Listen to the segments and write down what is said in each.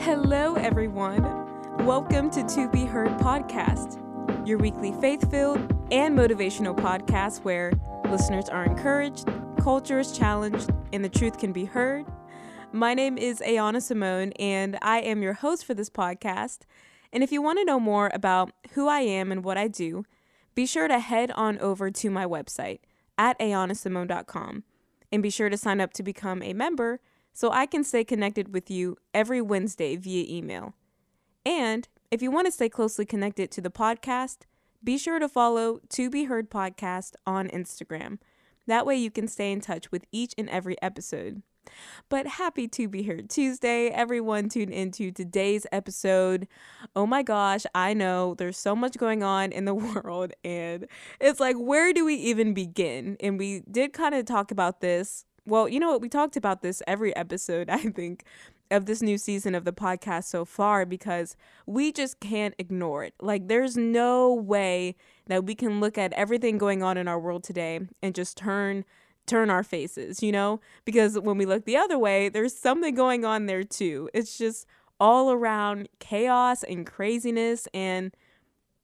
Hello, everyone. Welcome to To Be Heard podcast, your weekly faith filled and motivational podcast where listeners are encouraged, culture is challenged, and the truth can be heard. My name is Ayana Simone, and I am your host for this podcast. And if you want to know more about who I am and what I do, be sure to head on over to my website at ayanasimone.com and be sure to sign up to become a member so I can stay connected with you every Wednesday via email. And if you want to stay closely connected to the podcast, be sure to follow To Be Heard Podcast on Instagram. That way you can stay in touch with each and every episode. But happy to be here Tuesday. Everyone tune into today's episode. Oh my gosh, I know there's so much going on in the world, and it's like, where do we even begin? And we did kind of talk about this. Well, you know what? We talked about this every episode, I think, of this new season of the podcast so far because we just can't ignore it. Like, there's no way that we can look at everything going on in our world today and just turn turn our faces, you know? Because when we look the other way, there's something going on there too. It's just all around chaos and craziness. And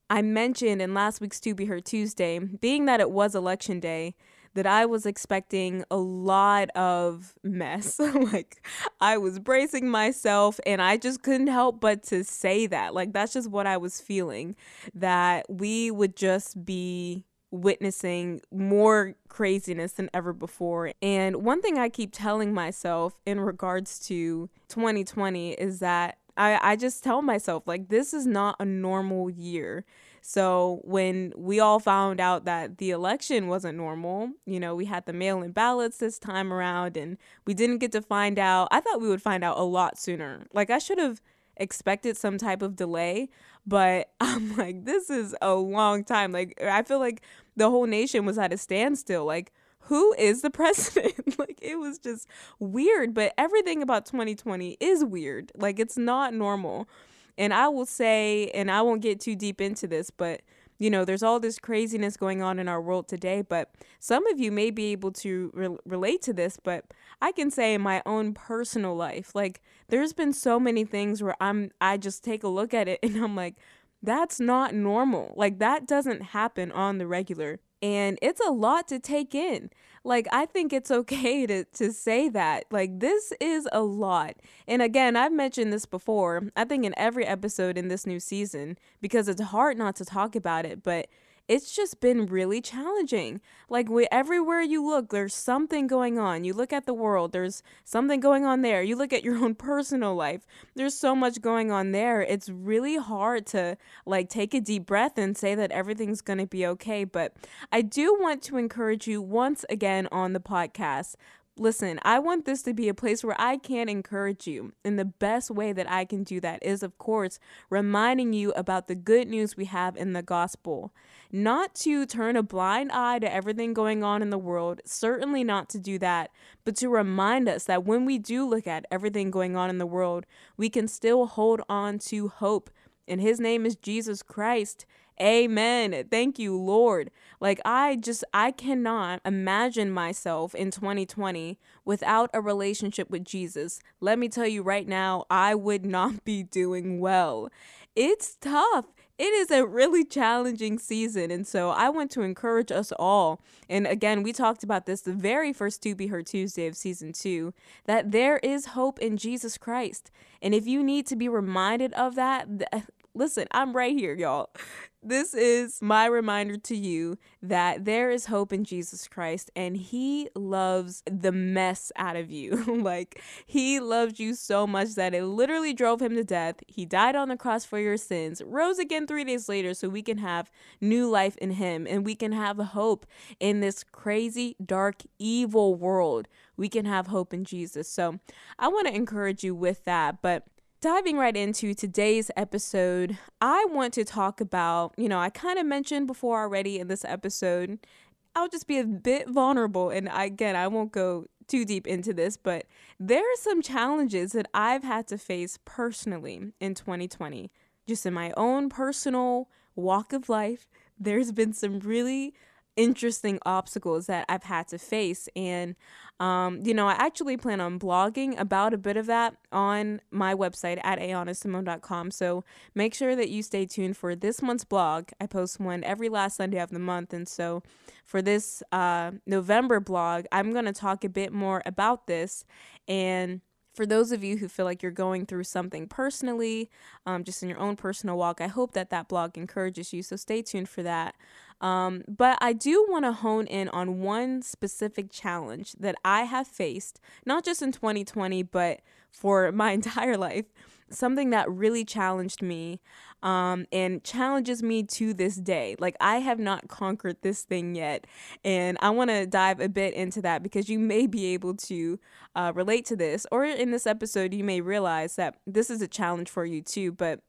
I mentioned in last week's To Be Heard Tuesday, being that it was election day, that I was expecting a lot of mess. like I was bracing myself and I just couldn't help but to say that. Like that's just what I was feeling that we would just be witnessing more craziness than ever before. And one thing I keep telling myself in regards to 2020 is that I, I just tell myself, like, this is not a normal year. So when we all found out that the election wasn't normal, you know, we had the mail in ballots this time around and we didn't get to find out. I thought we would find out a lot sooner. Like, I should have expected some type of delay, but I'm like, this is a long time. Like, I feel like the whole nation was at a standstill. Like, who is the president? like, it was just weird. But everything about 2020 is weird. Like, it's not normal. And I will say, and I won't get too deep into this, but you know, there's all this craziness going on in our world today, but some of you may be able to re- relate to this, but I can say in my own personal life, like there's been so many things where I'm I just take a look at it and I'm like that's not normal. Like that doesn't happen on the regular. And it's a lot to take in. Like I think it's okay to to say that. Like this is a lot. And again, I've mentioned this before. I think in every episode in this new season because it's hard not to talk about it, but it's just been really challenging. Like we, everywhere you look, there's something going on. You look at the world, there's something going on there. You look at your own personal life, there's so much going on there. It's really hard to like take a deep breath and say that everything's going to be okay. But I do want to encourage you once again on the podcast. Listen, I want this to be a place where I can encourage you. And the best way that I can do that is, of course, reminding you about the good news we have in the gospel. Not to turn a blind eye to everything going on in the world, certainly not to do that, but to remind us that when we do look at everything going on in the world, we can still hold on to hope. And his name is Jesus Christ. Amen. Thank you, Lord. Like, I just, I cannot imagine myself in 2020 without a relationship with Jesus. Let me tell you right now, I would not be doing well. It's tough. It is a really challenging season. And so I want to encourage us all. And again, we talked about this the very first To Be Heard Tuesday of season two that there is hope in Jesus Christ. And if you need to be reminded of that, listen, I'm right here, y'all. This is my reminder to you that there is hope in Jesus Christ and he loves the mess out of you. like, he loved you so much that it literally drove him to death. He died on the cross for your sins, rose again three days later so we can have new life in him and we can have hope in this crazy, dark, evil world. We can have hope in Jesus. So, I want to encourage you with that. But diving right into today's episode, I want to talk about, you know, I kind of mentioned before already in this episode, I'll just be a bit vulnerable. And again, I won't go too deep into this, but there are some challenges that I've had to face personally in 2020, just in my own personal walk of life. There's been some really interesting obstacles that I've had to face. And, um, you know, I actually plan on blogging about a bit of that on my website at ayanasimone.com. So make sure that you stay tuned for this month's blog. I post one every last Sunday of the month. And so for this uh, November blog, I'm going to talk a bit more about this and for those of you who feel like you're going through something personally, um, just in your own personal walk, I hope that that blog encourages you. So stay tuned for that. Um, but I do want to hone in on one specific challenge that I have faced, not just in 2020, but for my entire life. Something that really challenged me um, and challenges me to this day. Like, I have not conquered this thing yet. And I want to dive a bit into that because you may be able to uh, relate to this, or in this episode, you may realize that this is a challenge for you too. But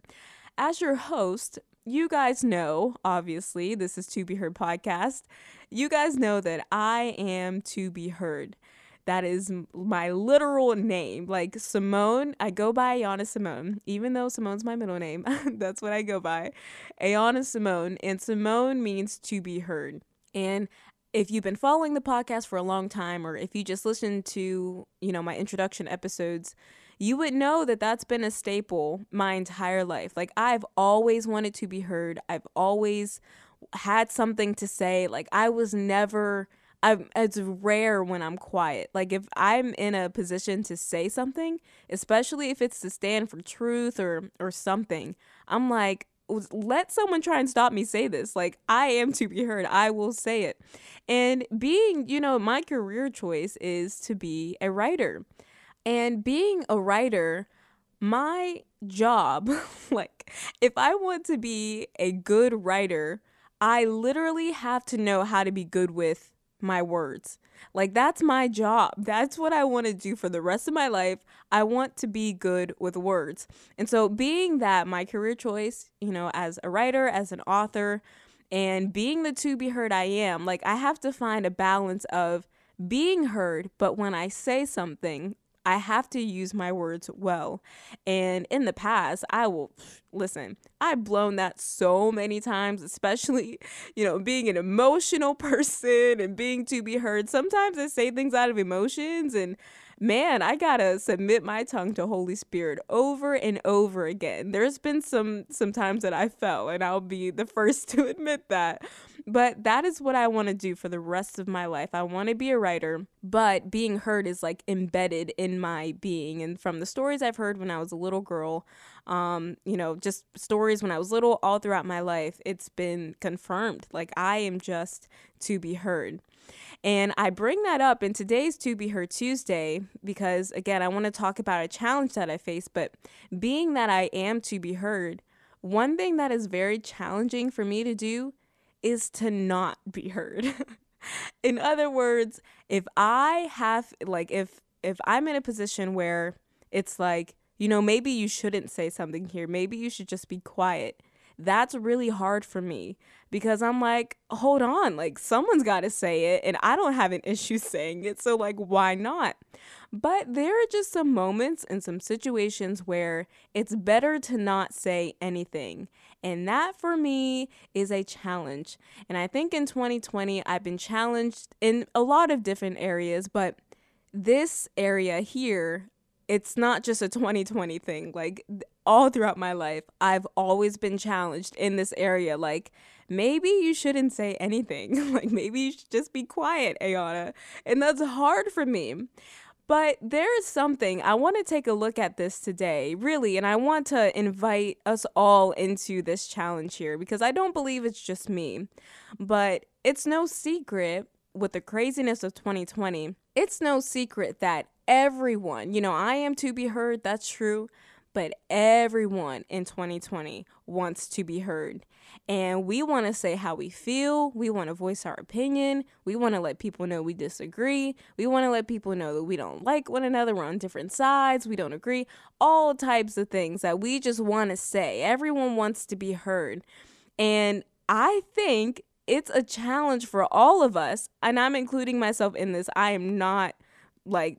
as your host, you guys know, obviously, this is To Be Heard podcast. You guys know that I am to be heard. That is my literal name. Like Simone, I go by Ayana Simone, even though Simone's my middle name. that's what I go by. Ayana Simone. And Simone means to be heard. And if you've been following the podcast for a long time, or if you just listened to, you know, my introduction episodes, you would know that that's been a staple my entire life. Like I've always wanted to be heard. I've always had something to say. Like I was never I'm, it's rare when I'm quiet. Like if I'm in a position to say something, especially if it's to stand for truth or or something, I'm like let someone try and stop me say this. Like I am to be heard. I will say it. And being, you know, my career choice is to be a writer. And being a writer, my job, like if I want to be a good writer, I literally have to know how to be good with my words. Like that's my job. That's what I want to do for the rest of my life. I want to be good with words. And so being that my career choice, you know, as a writer, as an author, and being the to be heard I am, like I have to find a balance of being heard, but when I say something, I have to use my words well. And in the past, I will listen, I've blown that so many times, especially, you know, being an emotional person and being to be heard. Sometimes I say things out of emotions and man, I gotta submit my tongue to Holy Spirit over and over again. There's been some some times that I fell, and I'll be the first to admit that. But that is what I want to do for the rest of my life. I want to be a writer, but being heard is like embedded in my being. And from the stories I've heard when I was a little girl, um, you know, just stories when I was little, all throughout my life, it's been confirmed. Like I am just to be heard. And I bring that up in today's To Be Heard Tuesday because, again, I want to talk about a challenge that I face. But being that I am to be heard, one thing that is very challenging for me to do is to not be heard. in other words, if I have, like, if if I'm in a position where it's like, you know, maybe you shouldn't say something here, maybe you should just be quiet that's really hard for me because I'm like, hold on, like someone's got to say it and I don't have an issue saying it. So, like, why not? But there are just some moments and some situations where it's better to not say anything. And that for me is a challenge. And I think in 2020, I've been challenged in a lot of different areas, but this area here, it's not just a 2020 thing. Like all throughout my life, I've always been challenged in this area. Like, maybe you shouldn't say anything. like, maybe you should just be quiet, Ayana. And that's hard for me. But there is something I want to take a look at this today, really, and I want to invite us all into this challenge here because I don't believe it's just me. But it's no secret with the craziness of 2020, it's no secret that everyone, you know, I am to be heard, that's true, but everyone in 2020 wants to be heard. And we want to say how we feel. We want to voice our opinion. We want to let people know we disagree. We want to let people know that we don't like one another. We're on different sides. We don't agree. All types of things that we just want to say. Everyone wants to be heard. And I think it's a challenge for all of us. And I'm including myself in this. I am not like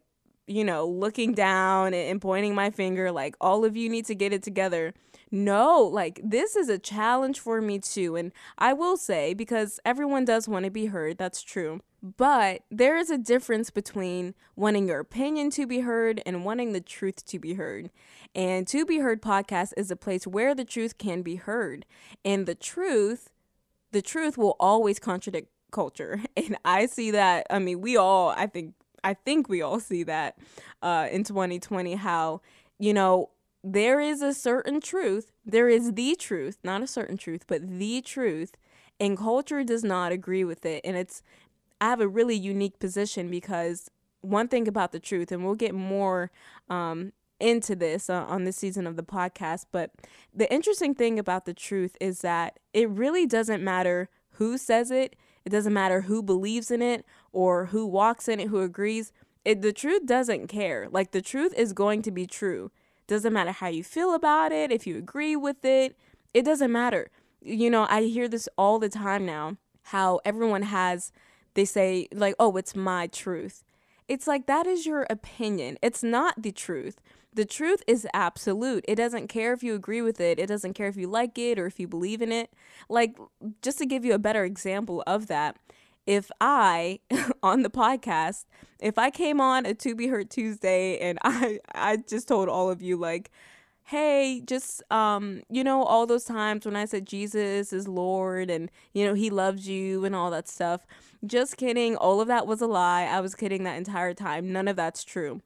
you know, looking down and pointing my finger like all of you need to get it together. No, like this is a challenge for me too. And I will say, because everyone does want to be heard, that's true. But there is a difference between wanting your opinion to be heard and wanting the truth to be heard. And To Be Heard podcast is a place where the truth can be heard. And the truth, the truth will always contradict culture. And I see that, I mean, we all, I think, I think we all see that uh, in 2020 how, you know, there is a certain truth. There is the truth, not a certain truth, but the truth. And culture does not agree with it. And it's, I have a really unique position because one thing about the truth, and we'll get more um, into this uh, on this season of the podcast, but the interesting thing about the truth is that it really doesn't matter who says it, it doesn't matter who believes in it or who walks in it, who agrees. It, the truth doesn't care. Like the truth is going to be true. Doesn't matter how you feel about it, if you agree with it, it doesn't matter. You know, I hear this all the time now how everyone has, they say, like, oh, it's my truth. It's like that is your opinion. It's not the truth. The truth is absolute. It doesn't care if you agree with it. It doesn't care if you like it or if you believe in it. Like, just to give you a better example of that, if I on the podcast, if I came on a To Be Heard Tuesday and I I just told all of you like, hey, just um, you know, all those times when I said Jesus is Lord and you know he loves you and all that stuff. Just kidding. All of that was a lie. I was kidding that entire time. None of that's true.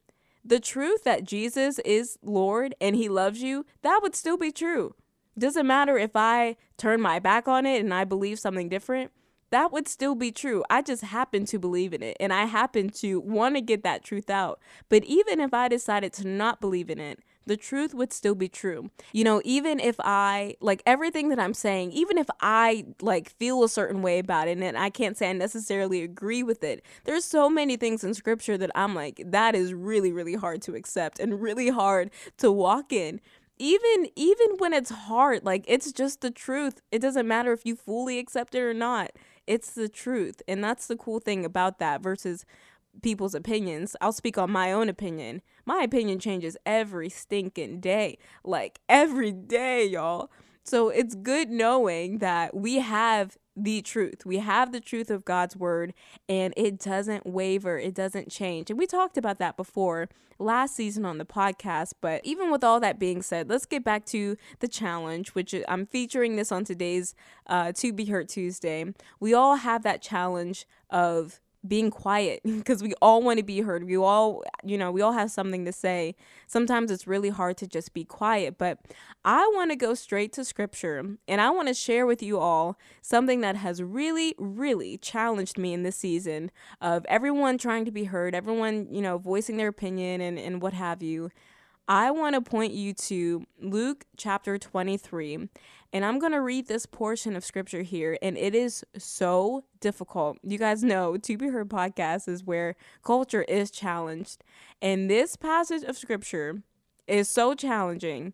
The truth that Jesus is Lord and he loves you, that would still be true. Doesn't matter if I turn my back on it and I believe something different that would still be true. I just happen to believe in it and I happen to want to get that truth out. But even if I decided to not believe in it, the truth would still be true. You know, even if I like everything that I'm saying, even if I like feel a certain way about it and I can't say I necessarily agree with it, there's so many things in scripture that I'm like, that is really, really hard to accept and really hard to walk in even even when it's hard like it's just the truth it doesn't matter if you fully accept it or not it's the truth. And that's the cool thing about that versus people's opinions. I'll speak on my own opinion. My opinion changes every stinking day. Like every day, y'all. So it's good knowing that we have the truth. We have the truth of God's word and it doesn't waver, it doesn't change. And we talked about that before last season on the podcast. But even with all that being said, let's get back to the challenge, which I'm featuring this on today's uh, To Be Heard Tuesday. We all have that challenge of being quiet because we all want to be heard. We all, you know, we all have something to say. Sometimes it's really hard to just be quiet, but I want to go straight to scripture and I want to share with you all something that has really, really challenged me in this season of everyone trying to be heard, everyone, you know, voicing their opinion and, and what have you. I want to point you to Luke chapter 23. And I'm going to read this portion of scripture here. And it is so difficult. You guys know To Be Heard podcast is where culture is challenged. And this passage of scripture is so challenging.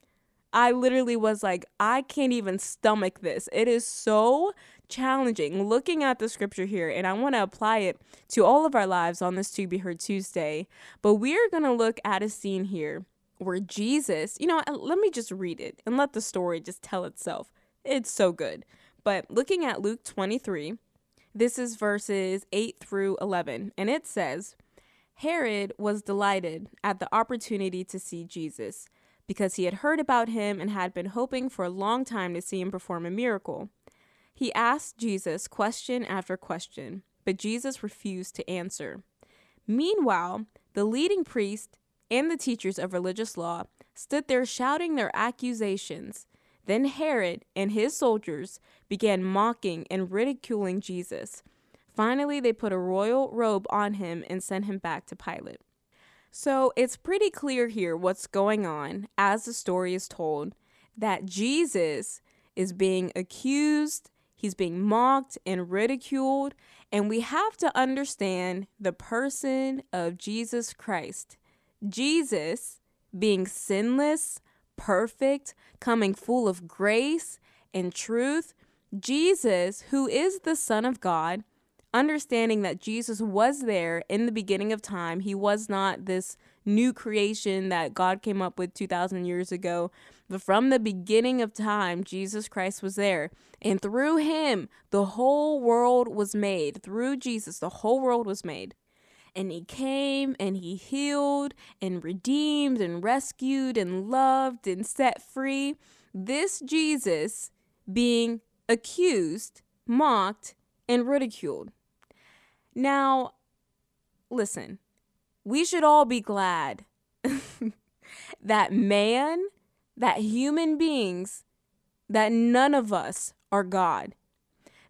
I literally was like, I can't even stomach this. It is so challenging looking at the scripture here, and I want to apply it to all of our lives on this To Be Heard Tuesday. But we're going to look at a scene here where Jesus, you know, uh, let me just read it and let the story just tell itself. It's so good. But looking at Luke 23, this is verses 8 through 11, and it says, Herod was delighted at the opportunity to see Jesus because he had heard about him and had been hoping for a long time to see him perform a miracle. He asked Jesus question after question, but Jesus refused to answer. Meanwhile, the leading priest and the teachers of religious law stood there shouting their accusations. Then Herod and his soldiers began mocking and ridiculing Jesus. Finally, they put a royal robe on him and sent him back to Pilate. So it's pretty clear here what's going on as the story is told that Jesus is being accused, he's being mocked and ridiculed, and we have to understand the person of Jesus Christ. Jesus, being sinless, perfect, coming full of grace and truth, Jesus, who is the Son of God, understanding that Jesus was there in the beginning of time. He was not this new creation that God came up with 2,000 years ago. But from the beginning of time, Jesus Christ was there. And through him, the whole world was made. Through Jesus, the whole world was made. And he came and he healed and redeemed and rescued and loved and set free. This Jesus being accused, mocked, and ridiculed. Now, listen, we should all be glad that man, that human beings, that none of us are God.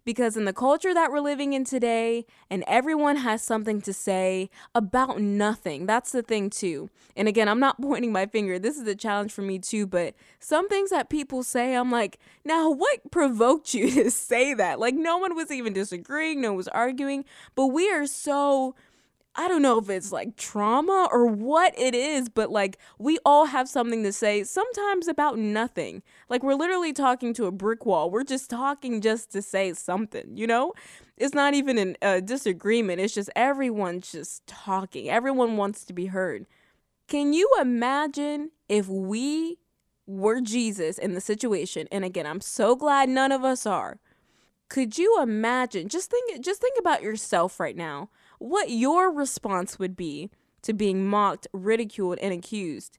Because in the culture that we're living in today, and everyone has something to say about nothing. That's the thing, too. And again, I'm not pointing my finger. This is a challenge for me, too. But some things that people say, I'm like, now what provoked you to say that? Like, no one was even disagreeing, no one was arguing. But we are so I don't know if it's like trauma or what it is, but like we all have something to say, sometimes about nothing. Like we're literally talking to a brick wall. We're just talking just to say something, you know? It's not even a uh, disagreement, it's just everyone's just talking. Everyone wants to be heard. Can you imagine if we were Jesus in the situation? And again, I'm so glad none of us are. Could you imagine? Just think just think about yourself right now what your response would be to being mocked, ridiculed, and accused,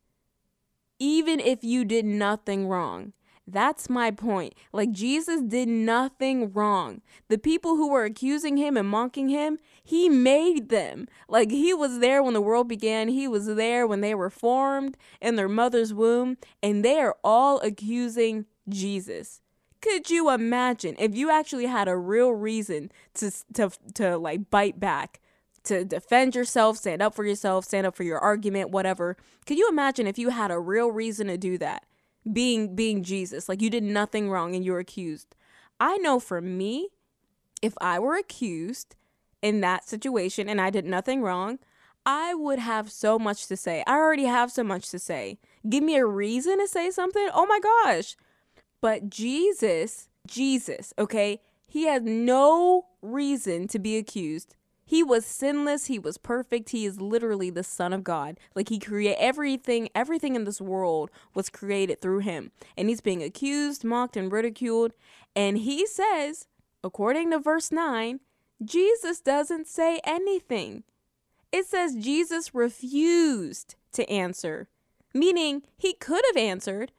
even if you did nothing wrong. That's my point. Like, Jesus did nothing wrong. The people who were accusing him and mocking him, he made them. Like, he was there when the world began, he was there when they were formed in their mother's womb, and they are all accusing Jesus. Could you imagine if you actually had a real reason to to to like bite back to defend yourself, stand up for yourself, stand up for your argument, whatever. Could you imagine if you had a real reason to do that? Being being Jesus, like you did nothing wrong and you're accused. I know for me, if I were accused in that situation and I did nothing wrong, I would have so much to say. I already have so much to say. Give me a reason to say something. Oh my gosh. But Jesus, Jesus, okay, he has no reason to be accused he was sinless, he was perfect, he is literally the son of God. Like he created everything, everything in this world was created through him. And he's being accused, mocked and ridiculed, and he says, according to verse 9, Jesus doesn't say anything. It says Jesus refused to answer, meaning he could have answered,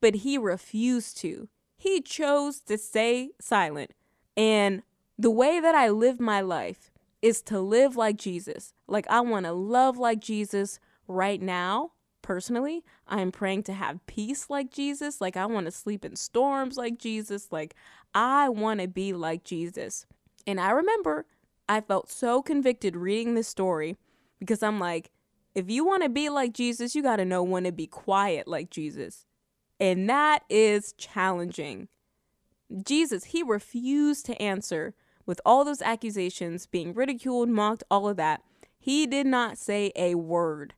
but he refused to. He chose to stay silent. And the way that I live my life, is to live like Jesus. Like, I want to love like Jesus right now. Personally, I'm praying to have peace like Jesus. Like, I want to sleep in storms like Jesus. Like, I want to be like Jesus. And I remember I felt so convicted reading this story because I'm like, if you want to be like Jesus, you got to know when to be quiet like Jesus. And that is challenging. Jesus, he refused to answer with all those accusations, being ridiculed, mocked, all of that, he did not say a word.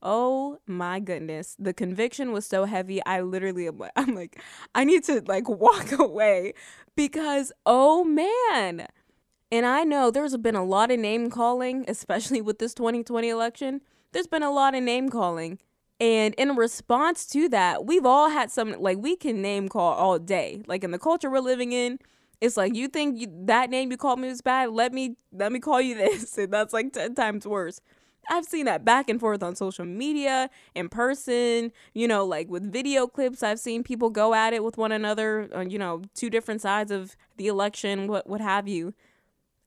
Oh my goodness. The conviction was so heavy. I literally I'm like, I need to like walk away because oh man. And I know there's been a lot of name calling, especially with this 2020 election. There's been a lot of name calling. And in response to that, we've all had some, like, we can name call all day. Like, in the culture we're living in, it's like you think you, that name you called me was bad. Let me let me call you this, and that's like ten times worse. I've seen that back and forth on social media, in person, you know, like with video clips. I've seen people go at it with one another, you know, two different sides of the election, what what have you.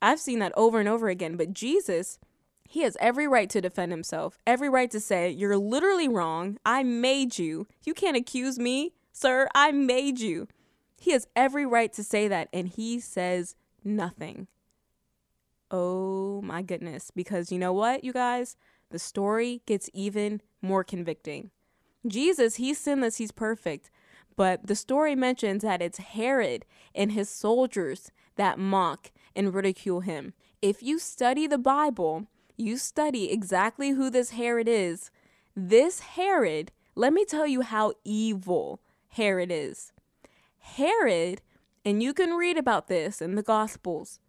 I've seen that over and over again. But Jesus, he has every right to defend himself, every right to say, You're literally wrong. I made you. You can't accuse me, sir. I made you. He has every right to say that, and he says nothing. Oh my goodness. Because you know what, you guys? The story gets even more convicting. Jesus, he's sinless, he's perfect. But the story mentions that it's Herod and his soldiers that mock and ridicule him. If you study the Bible, you study exactly who this Herod is. This Herod, let me tell you how evil Herod is. Herod, and you can read about this in the Gospels,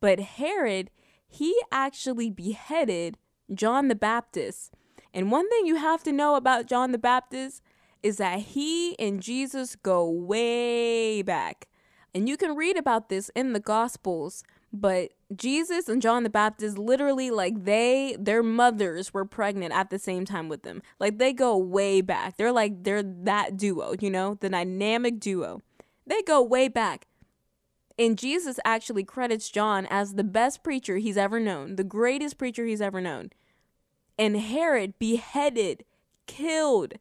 But Herod, he actually beheaded John the Baptist. And one thing you have to know about John the Baptist is that he and Jesus go way back. And you can read about this in the Gospels, but Jesus and John the Baptist literally like they their mothers were pregnant at the same time with them. Like they go way back. They're like they're that duo, you know, the dynamic duo. They go way back. And Jesus actually credits John as the best preacher he's ever known, the greatest preacher he's ever known. And Herod beheaded, killed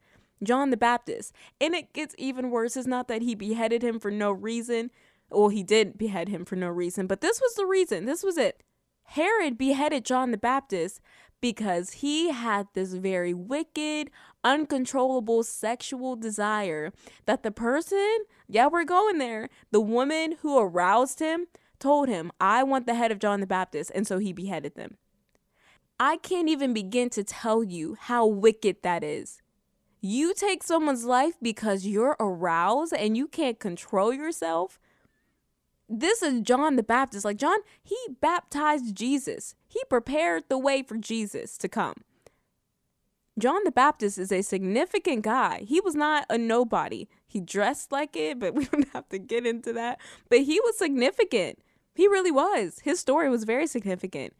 John the Baptist. And it gets even worse. It's not that he beheaded him for no reason. Well, he did behead him for no reason, but this was the reason. This was it. Herod beheaded John the Baptist because he had this very wicked, uncontrollable sexual desire that the person, yeah, we're going there, the woman who aroused him told him, I want the head of John the Baptist. And so he beheaded them. I can't even begin to tell you how wicked that is. You take someone's life because you're aroused and you can't control yourself this is John the Baptist. Like John, he baptized Jesus. He prepared the way for Jesus to come. John the Baptist is a significant guy. He was not a nobody. He dressed like it, but we don't have to get into that. But he was significant. He really was. His story was very significant.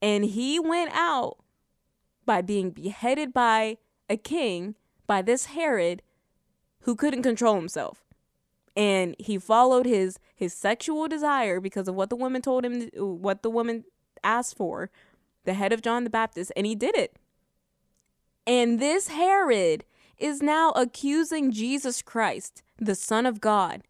And he went out by being beheaded by a king, by this Herod, who couldn't control himself and he followed his his sexual desire because of what the woman told him what the woman asked for the head of John the Baptist and he did it and this Herod is now accusing Jesus Christ the son of God.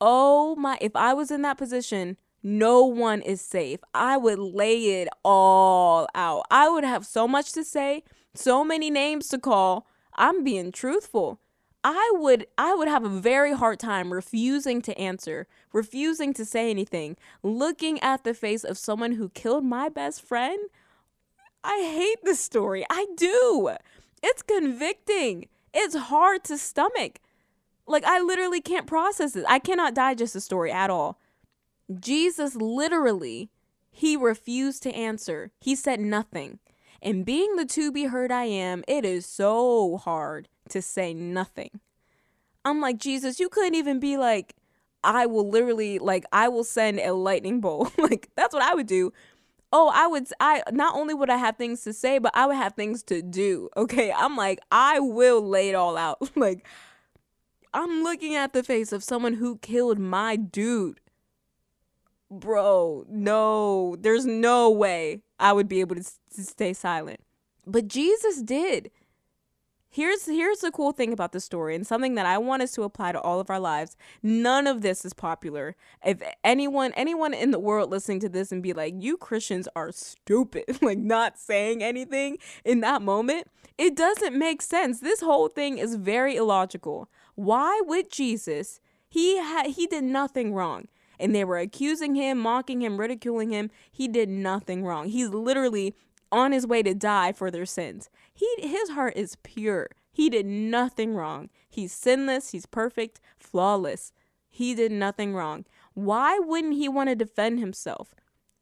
Oh my if I was in that position no one is safe. I would lay it all out. I would have so much to say so many names to call. I'm being truthful. I would I would have a very hard time refusing to answer, refusing to say anything, looking at the face of someone who killed my best friend. I hate this story. I do. It's convicting. It's hard to stomach. Like I literally can't process it. I cannot digest the story at all. Jesus literally he refused to answer. He said nothing. And being the to be heard I am, it is so hard to say nothing. I'm like, Jesus, you couldn't even be like, I will literally, like, I will send a lightning bolt. like, that's what I would do. Oh, I would, I, not only would I have things to say, but I would have things to do. Okay. I'm like, I will lay it all out. like, I'm looking at the face of someone who killed my dude. Bro, no, there's no way I would be able to, to stay silent. But Jesus did here's here's the cool thing about the story and something that I want us to apply to all of our lives. None of this is popular. If anyone anyone in the world listening to this and be like, "You Christians are stupid," like not saying anything in that moment, it doesn't make sense. This whole thing is very illogical. Why would Jesus? He had he did nothing wrong. And they were accusing him, mocking him, ridiculing him. He did nothing wrong. He's literally on his way to die for their sins. He his heart is pure. He did nothing wrong. He's sinless, he's perfect, flawless. He did nothing wrong. Why wouldn't he want to defend himself?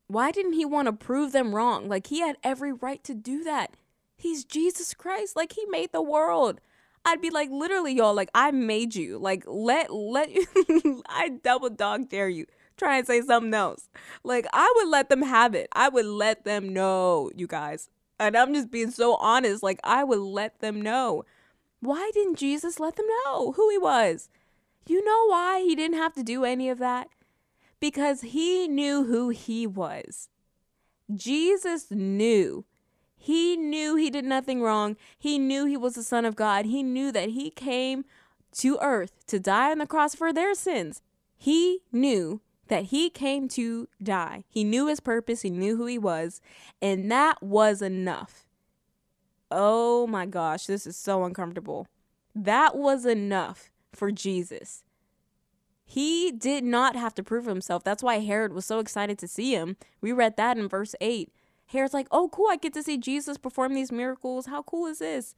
Why didn't he want to prove them wrong? Like he had every right to do that. He's Jesus Christ. Like he made the world. I'd be like literally y'all like I made you. Like let let I double dog dare you try and say something else. Like I would let them have it. I would let them know, you guys. And I'm just being so honest. Like I would let them know. Why didn't Jesus let them know who he was? You know why he didn't have to do any of that? Because he knew who he was. Jesus knew. He knew he did nothing wrong. He knew he was the Son of God. He knew that he came to earth to die on the cross for their sins. He knew that he came to die. He knew his purpose, he knew who he was, and that was enough. Oh my gosh, this is so uncomfortable. That was enough for Jesus. He did not have to prove himself. That's why Herod was so excited to see him. We read that in verse 8. Herod's like, oh, cool, I get to see Jesus perform these miracles. How cool is this?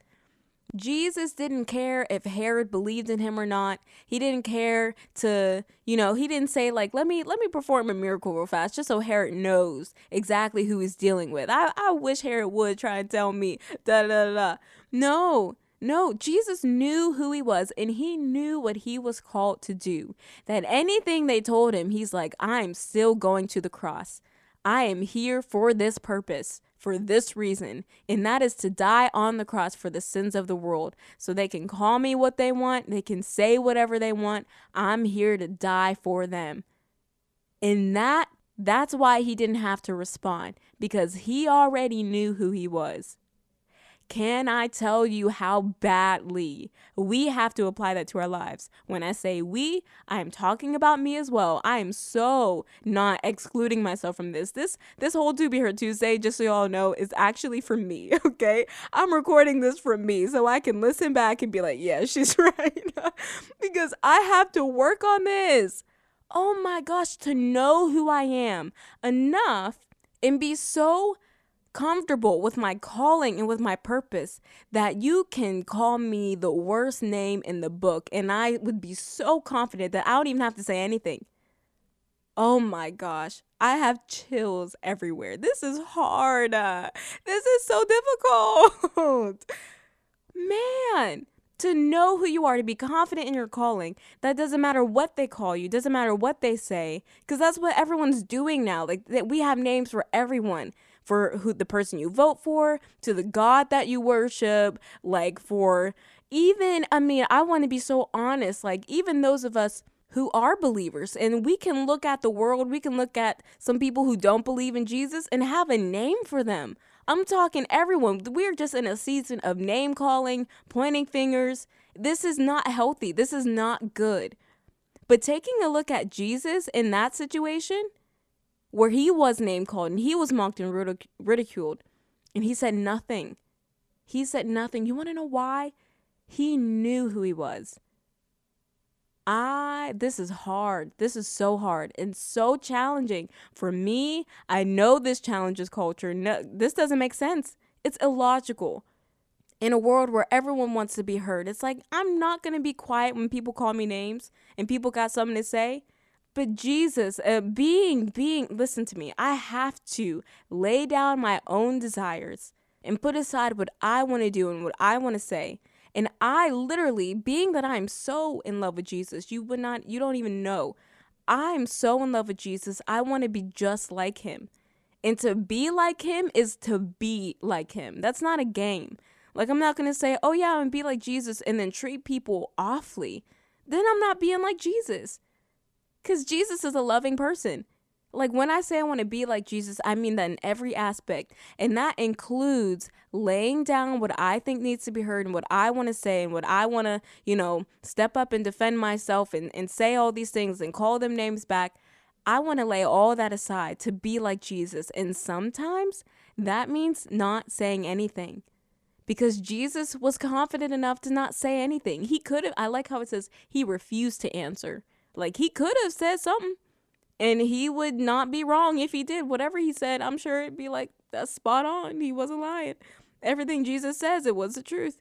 Jesus didn't care if Herod believed in him or not. He didn't care to, you know, he didn't say like, "Let me let me perform a miracle real fast just so Herod knows exactly who he's dealing with." I I wish Herod would try and tell me da da da. No. No, Jesus knew who he was and he knew what he was called to do. That anything they told him, he's like, I'm still going to the cross. I am here for this purpose for this reason, and that is to die on the cross for the sins of the world. So they can call me what they want, they can say whatever they want. I'm here to die for them. And that that's why he didn't have to respond because he already knew who he was. Can I tell you how badly we have to apply that to our lives? When I say we, I am talking about me as well. I am so not excluding myself from this. This this whole To Be Heard Tuesday, just so y'all know, is actually for me. Okay, I'm recording this for me so I can listen back and be like, yeah, she's right, because I have to work on this. Oh my gosh, to know who I am enough and be so comfortable with my calling and with my purpose that you can call me the worst name in the book and I would be so confident that I don't even have to say anything. Oh my gosh, I have chills everywhere. This is hard. Uh, this is so difficult. Man, to know who you are, to be confident in your calling. That doesn't matter what they call you, doesn't matter what they say, because that's what everyone's doing now. Like that we have names for everyone for who the person you vote for, to the God that you worship, like for even, I mean, I want to be so honest, like even those of us who are believers and we can look at the world, we can look at some people who don't believe in Jesus and have a name for them. I'm talking everyone. We're just in a season of name calling, pointing fingers. This is not healthy. This is not good. But taking a look at Jesus in that situation, where he was name called and he was mocked and ridic- ridiculed. And he said nothing. He said nothing. You want to know why? He knew who he was. I this is hard. This is so hard and so challenging for me. I know this challenges culture. No, this doesn't make sense. It's illogical. In a world where everyone wants to be heard, it's like I'm not going to be quiet when people call me names and people got something to say. But Jesus, uh, being, being, listen to me, I have to lay down my own desires and put aside what I want to do and what I want to say. And I literally, being that I'm so in love with Jesus, you would not, you don't even know. I'm so in love with Jesus. I want to be just like him. And to be like him is to be like him. That's not a game. Like, I'm not going to say, oh, yeah, I'm going to be like Jesus and then treat people awfully. Then I'm not being like Jesus. Because Jesus is a loving person. Like when I say I want to be like Jesus, I mean that in every aspect. And that includes laying down what I think needs to be heard and what I want to say and what I want to, you know, step up and defend myself and, and say all these things and call them names back. I want to lay all that aside to be like Jesus. And sometimes that means not saying anything. Because Jesus was confident enough to not say anything. He could have, I like how it says he refused to answer. Like he could have said something and he would not be wrong if he did. Whatever he said, I'm sure it'd be like, that's spot on. He wasn't lying. Everything Jesus says, it was the truth.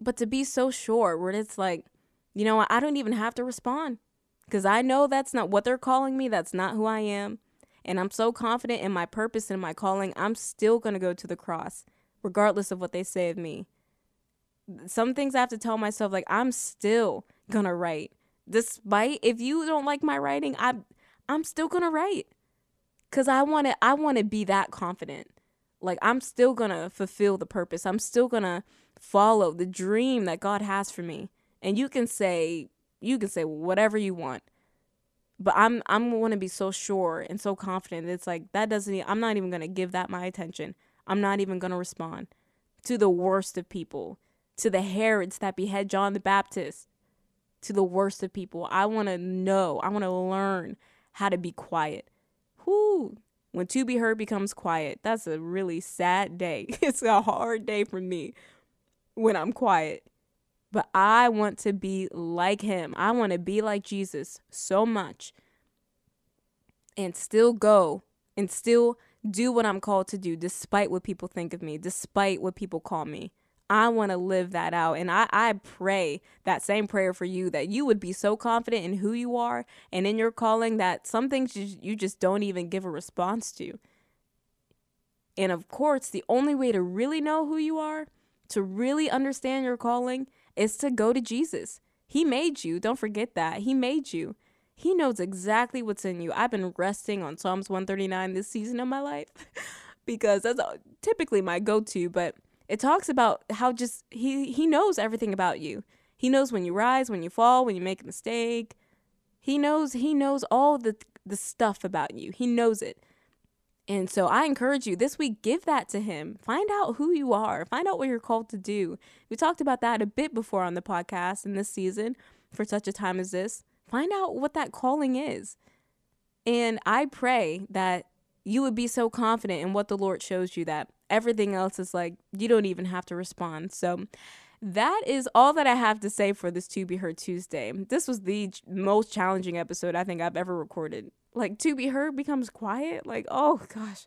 But to be so sure, where it's like, you know, I don't even have to respond because I know that's not what they're calling me. That's not who I am. And I'm so confident in my purpose and my calling, I'm still going to go to the cross, regardless of what they say of me. Some things I have to tell myself, like, I'm still going to write despite if you don't like my writing, I'm I'm still going to write cuz I want to I want to be that confident. Like I'm still going to fulfill the purpose. I'm still going to follow the dream that God has for me. And you can say you can say whatever you want. But I'm I'm going to be so sure and so confident. It's like that doesn't I'm not even going to give that my attention. I'm not even going to respond to the worst of people, to the Herods that behead John the Baptist, to the worst of people. I want to know. I want to learn how to be quiet. Whoo. When to be heard becomes quiet, that's a really sad day. It's a hard day for me when I'm quiet. But I want to be like him. I want to be like Jesus so much and still go and still do what I'm called to do despite what people think of me, despite what people call me. I want to live that out. And I, I pray that same prayer for you that you would be so confident in who you are and in your calling that some things you, you just don't even give a response to. And of course, the only way to really know who you are, to really understand your calling, is to go to Jesus. He made you. Don't forget that. He made you. He knows exactly what's in you. I've been resting on Psalms 139 this season of my life because that's uh, typically my go to, but it talks about how just he he knows everything about you. He knows when you rise, when you fall, when you make a mistake. He knows he knows all the the stuff about you. He knows it. And so I encourage you this week give that to him. Find out who you are. Find out what you're called to do. We talked about that a bit before on the podcast in this season for such a time as this. Find out what that calling is. And I pray that you would be so confident in what the Lord shows you that everything else is like you don't even have to respond. So that is all that I have to say for this To Be Heard Tuesday. This was the most challenging episode I think I've ever recorded. Like To Be Heard becomes quiet. Like, oh gosh.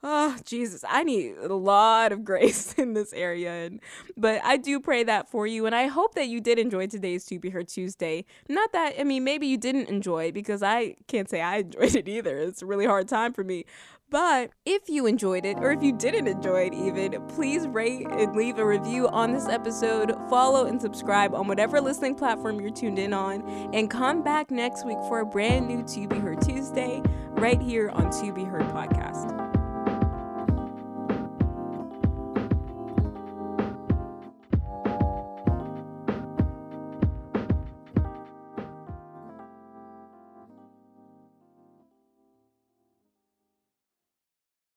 Oh, Jesus, I need a lot of grace in this area. And, but I do pray that for you. And I hope that you did enjoy today's To Be Heard Tuesday. Not that, I mean, maybe you didn't enjoy because I can't say I enjoyed it either. It's a really hard time for me. But if you enjoyed it, or if you didn't enjoy it even, please rate and leave a review on this episode. Follow and subscribe on whatever listening platform you're tuned in on. And come back next week for a brand new To Be Heard Tuesday right here on To Be Heard podcast.